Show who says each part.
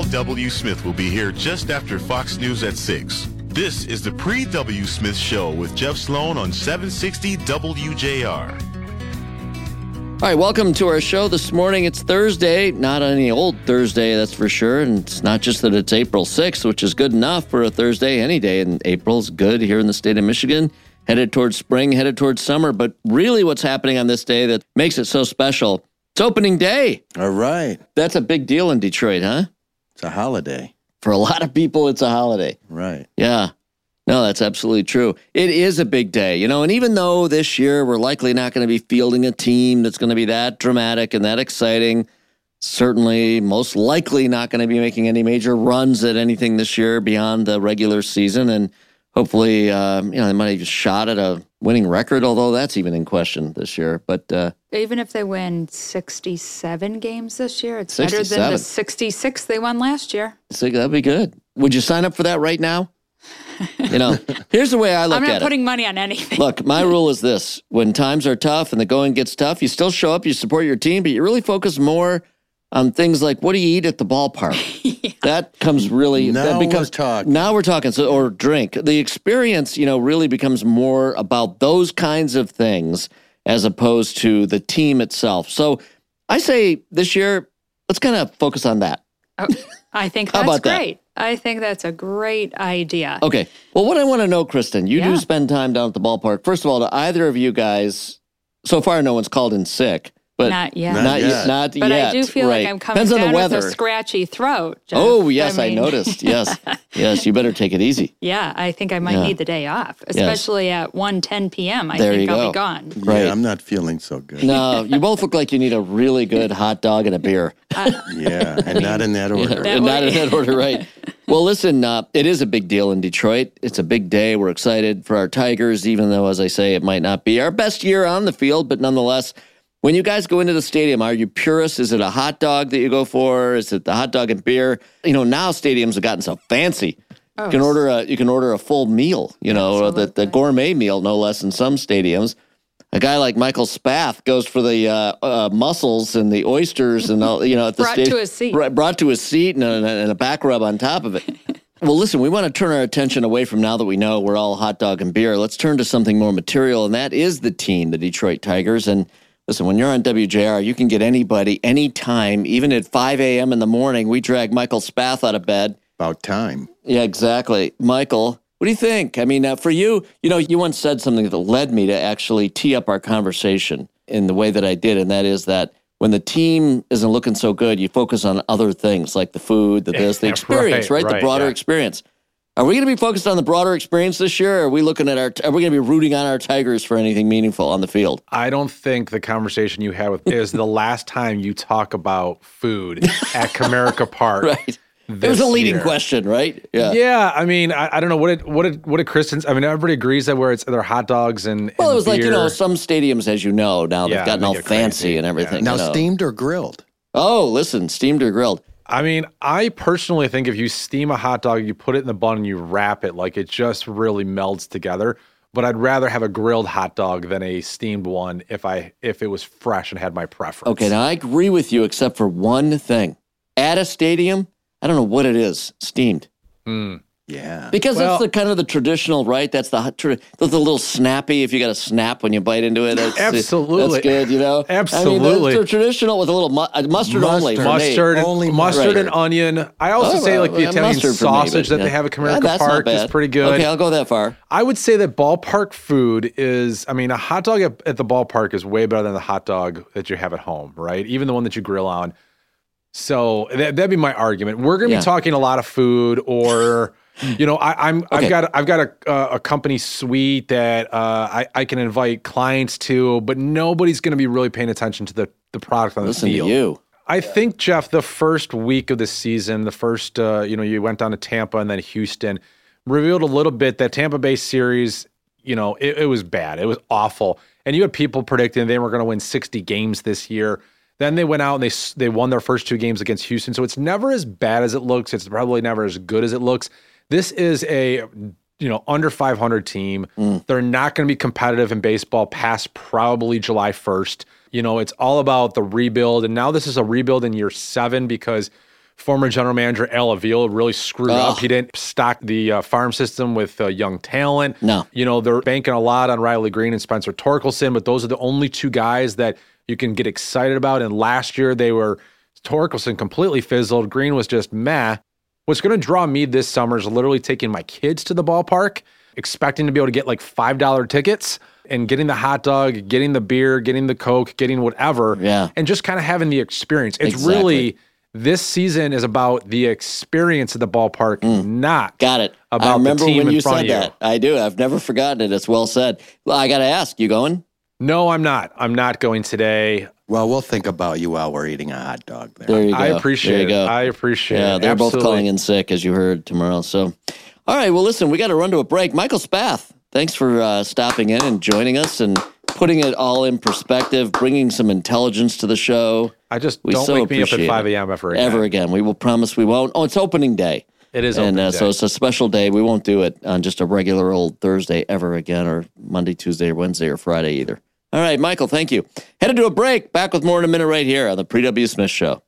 Speaker 1: Paul W. Smith will be here just after Fox News at 6. This is the Paul W. Smith Show with Jeff Sloan on 760 WJR.
Speaker 2: All right, welcome to our show this morning. It's Thursday, not any old Thursday, that's for sure. And it's not just that it's April 6th, which is good enough for a Thursday. Any day in April's good here in the state of Michigan, headed towards spring, headed towards summer. But really, what's happening on this day that makes it so special? It's opening day.
Speaker 3: All right.
Speaker 2: That's a big deal in Detroit, huh?
Speaker 3: It's a holiday.
Speaker 2: For a lot of people, it's a holiday.
Speaker 3: Right.
Speaker 2: Yeah. No, that's absolutely true. It is a big day, you know, and even though this year we're likely not going to be fielding a team that's going to be that dramatic and that exciting, certainly most likely not going to be making any major runs at anything this year beyond the regular season. And hopefully, um, you know, they might have shot at a winning record, although that's even in question this year. But uh,
Speaker 4: even if they win 67 games this year, it's better than the 66 they won last year.
Speaker 2: so that'd be good. Would you sign up for that right now? You know, here's the way I look at it.
Speaker 4: I'm not
Speaker 2: it.
Speaker 4: putting money on anything.
Speaker 2: Look, my rule is this when times are tough and the going gets tough, you still show up, you support your team, but you really focus more on things like what do you eat at the ballpark? That comes really
Speaker 3: Now
Speaker 2: that
Speaker 3: we're
Speaker 2: becomes
Speaker 3: talking.
Speaker 2: now we're talking so or drink. The experience, you know, really becomes more about those kinds of things as opposed to the team itself. So I say this year, let's kind of focus on that.
Speaker 4: Oh, I think
Speaker 2: How
Speaker 4: that's
Speaker 2: about that?
Speaker 4: great. I think that's a great idea.
Speaker 2: Okay. Well, what I want to know, Kristin, you do spend time down at the ballpark. First of all, to either of you guys, so far no one's called in sick, but
Speaker 4: Not yet.
Speaker 3: Not
Speaker 2: not
Speaker 3: yet.
Speaker 2: yet. Not
Speaker 4: but
Speaker 2: yet.
Speaker 4: I do feel
Speaker 2: right.
Speaker 4: like I'm coming
Speaker 2: Depends on
Speaker 4: down
Speaker 2: the weather.
Speaker 4: with a scratchy throat. Jeff.
Speaker 2: oh yes, I,
Speaker 4: mean,
Speaker 2: noticed. Yes, yes. You better take it easy.
Speaker 4: Yeah, I think I might
Speaker 2: Yeah.
Speaker 4: need the day off, especially at 1:10 p.m. I
Speaker 2: There
Speaker 4: think
Speaker 2: you
Speaker 4: I'll
Speaker 2: go.
Speaker 4: be gone.
Speaker 2: Right.
Speaker 3: Yeah, I'm not feeling so good.
Speaker 2: No, you both look like you need a really good hot dog and a beer.
Speaker 3: Yeah, and not in that order.
Speaker 4: That
Speaker 2: And not in that order, right? Well, listen, uh, it is a big deal in Detroit. It's a big day. We're excited for our Tigers, even though, as I say, it might not be our best year on the field, but nonetheless, when you guys go into the stadium, are you purists? Is it a hot dog that you go for? Is it the hot dog and beer? You know, now stadiums have gotten so fancy.
Speaker 4: Oh,
Speaker 2: You can order a you can order a full meal, you know, the, the gourmet meal, no less in some stadiums. A guy like Michael Spath goes for the uh, uh, mussels and the oysters and all, you know, at the
Speaker 4: Brought
Speaker 2: stadium.
Speaker 4: to a seat.
Speaker 2: Right, brought to his seat and a, and a back rub on top of it. well, listen, we want to turn our attention away from now that we know we're all hot dog and beer. Let's turn to something more material, and that is the team, the Detroit Tigers. And listen, when you're on WJR, you can get anybody anytime, even at 5 a.m. in the morning. We drag Michael Spath out of bed.
Speaker 3: About time.
Speaker 2: Yeah, exactly. Michael, what do you think? I mean, uh, for you, you know, you once said something that led me to actually tee up our conversation in the way that I did, and that is that when the team isn't looking so good, you focus on other things like the food, the this, the
Speaker 5: Right,
Speaker 2: experience, right? the broader
Speaker 5: yeah.
Speaker 2: experience. Are we going to be focused on the broader experience this year? Or are we looking at our? Are we going to be rooting on our Tigers for anything meaningful on the field?
Speaker 5: I don't think the conversation you had with is the last time you talk about food at Comerica Park.
Speaker 2: Right. It was a leading
Speaker 5: year.
Speaker 2: question, right? Yeah.
Speaker 5: Yeah, I mean, I, I don't know what did what did what did Christians? I mean, everybody agrees that where it's they're hot dogs and
Speaker 2: Well, it
Speaker 5: and
Speaker 2: was like you know some stadiums, as you know, now
Speaker 5: Yeah,
Speaker 2: they've gotten all fancy
Speaker 5: crazy.
Speaker 2: and everything.
Speaker 3: Now,
Speaker 2: you know.
Speaker 3: steamed or grilled?
Speaker 2: Oh, listen, steamed or grilled.
Speaker 5: I mean, I personally think if you steam a hot dog, you put it in the bun and you wrap it, like it just really melds together. But I'd rather have a grilled hot dog than a steamed one if I if it was fresh and had my preference.
Speaker 2: Okay, now I agree with you, except for one thing. At a stadium, I don't know what it is, steamed. Hmm.
Speaker 3: Yeah.
Speaker 2: Because
Speaker 5: Well-
Speaker 2: that's the kind of the traditional, right? That's the hot- tra- that's the little snappy. If you got a snap when you bite into it, that's,
Speaker 5: Absolutely.
Speaker 2: that's good. You know, I mean,
Speaker 5: Absolutely.
Speaker 2: that's the traditional with a little mu- uh, mustard, only.
Speaker 3: Mustard.
Speaker 5: and,
Speaker 3: Only
Speaker 5: mustard
Speaker 2: mustard.
Speaker 5: and onion. I also
Speaker 2: Oh,
Speaker 5: say
Speaker 2: well,
Speaker 5: like the
Speaker 2: uh,
Speaker 5: Italian
Speaker 2: mustard for me,
Speaker 5: sausage
Speaker 2: but,
Speaker 5: that
Speaker 2: yeah.
Speaker 5: they have at Comerica
Speaker 2: that's not
Speaker 5: Park is pretty good.
Speaker 2: Okay, I'll go that far.
Speaker 5: I would say that ballpark food is, I mean, a hot dog at, at the ballpark is way better than the hot dog that you have at home, right? Even the one that you grill on. So that, that'd be my argument. We're going to
Speaker 2: Yeah.
Speaker 5: be talking a lot of food, or you know, I, I'm
Speaker 2: Okay.
Speaker 5: I've got I've got a a, a company suite that uh, I I can invite clients to, but nobody's going to be really paying attention to the the product on the
Speaker 2: Listen to
Speaker 5: field.
Speaker 2: you.
Speaker 5: I think Jeff, the first week of the season, the first uh, you know, you went down to Tampa and then Houston, revealed a little bit that Tampa Bay series, you know, it, it was bad. It was awful. And you had people predicting they were going to win 60 games this year. Then they went out and they they won their first two games against Houston. So it's never as bad as it looks. It's probably never as good as it looks. This is a you know under 500 team. They're not going to be competitive in baseball past probably July 1st. You know, it's all about the rebuild. And now this is a rebuild in year seven because former general manager Al Avila really screwed
Speaker 2: Ugh.
Speaker 5: up. He didn't stock the uh, farm system with uh, young talent.
Speaker 2: No.
Speaker 5: You know, they're banking a lot on Riley Greene and Spencer Torkelson, but those are the only two guys that you can get excited about. And last year they were Torkelson completely fizzled. Greene was just meh. What's going to draw me this summer is literally taking my kids to the ballpark, expecting to be able to get like $5 tickets and getting the hot dog, getting the beer, getting the Coke, getting whatever.
Speaker 2: Yeah.
Speaker 5: And just kind of having the experience. It's
Speaker 2: Exactly.
Speaker 5: really, this season is about the experience of the ballpark, not
Speaker 2: Mm. Got it.
Speaker 5: about
Speaker 2: I
Speaker 5: the
Speaker 2: remember
Speaker 5: team
Speaker 2: when you said
Speaker 5: you.
Speaker 2: that. I do. I've never forgotten it. It's well said. Well, I got to ask, you going?
Speaker 5: No, I'm not. I'm not going today.
Speaker 3: Well, we'll think about you while we're eating a hot dog there.
Speaker 2: There you go.
Speaker 5: I
Speaker 2: there
Speaker 5: appreciate
Speaker 2: you go.
Speaker 5: it. I appreciate
Speaker 2: yeah,
Speaker 5: it.
Speaker 2: they're both calling in sick, as you heard tomorrow. So, all right. Well, listen, we got to run to a break. Michael Spath, thanks for uh, stopping in and joining us and putting it all in perspective, bringing some intelligence to the show.
Speaker 5: I just
Speaker 2: We
Speaker 5: don't
Speaker 2: so
Speaker 5: wake me up at 5 a.m. ever again.
Speaker 2: Ever again. We will promise we won't. Oh, it's opening day.
Speaker 5: It is
Speaker 2: and
Speaker 5: opening
Speaker 2: uh, so it's a special day. We won't do it on just a regular old Thursday ever again, or Monday, Tuesday, or Wednesday, or Friday either. All right, Michael, thank you. Headed to a break. Back with more in a minute right here on the Paul W Smith Show.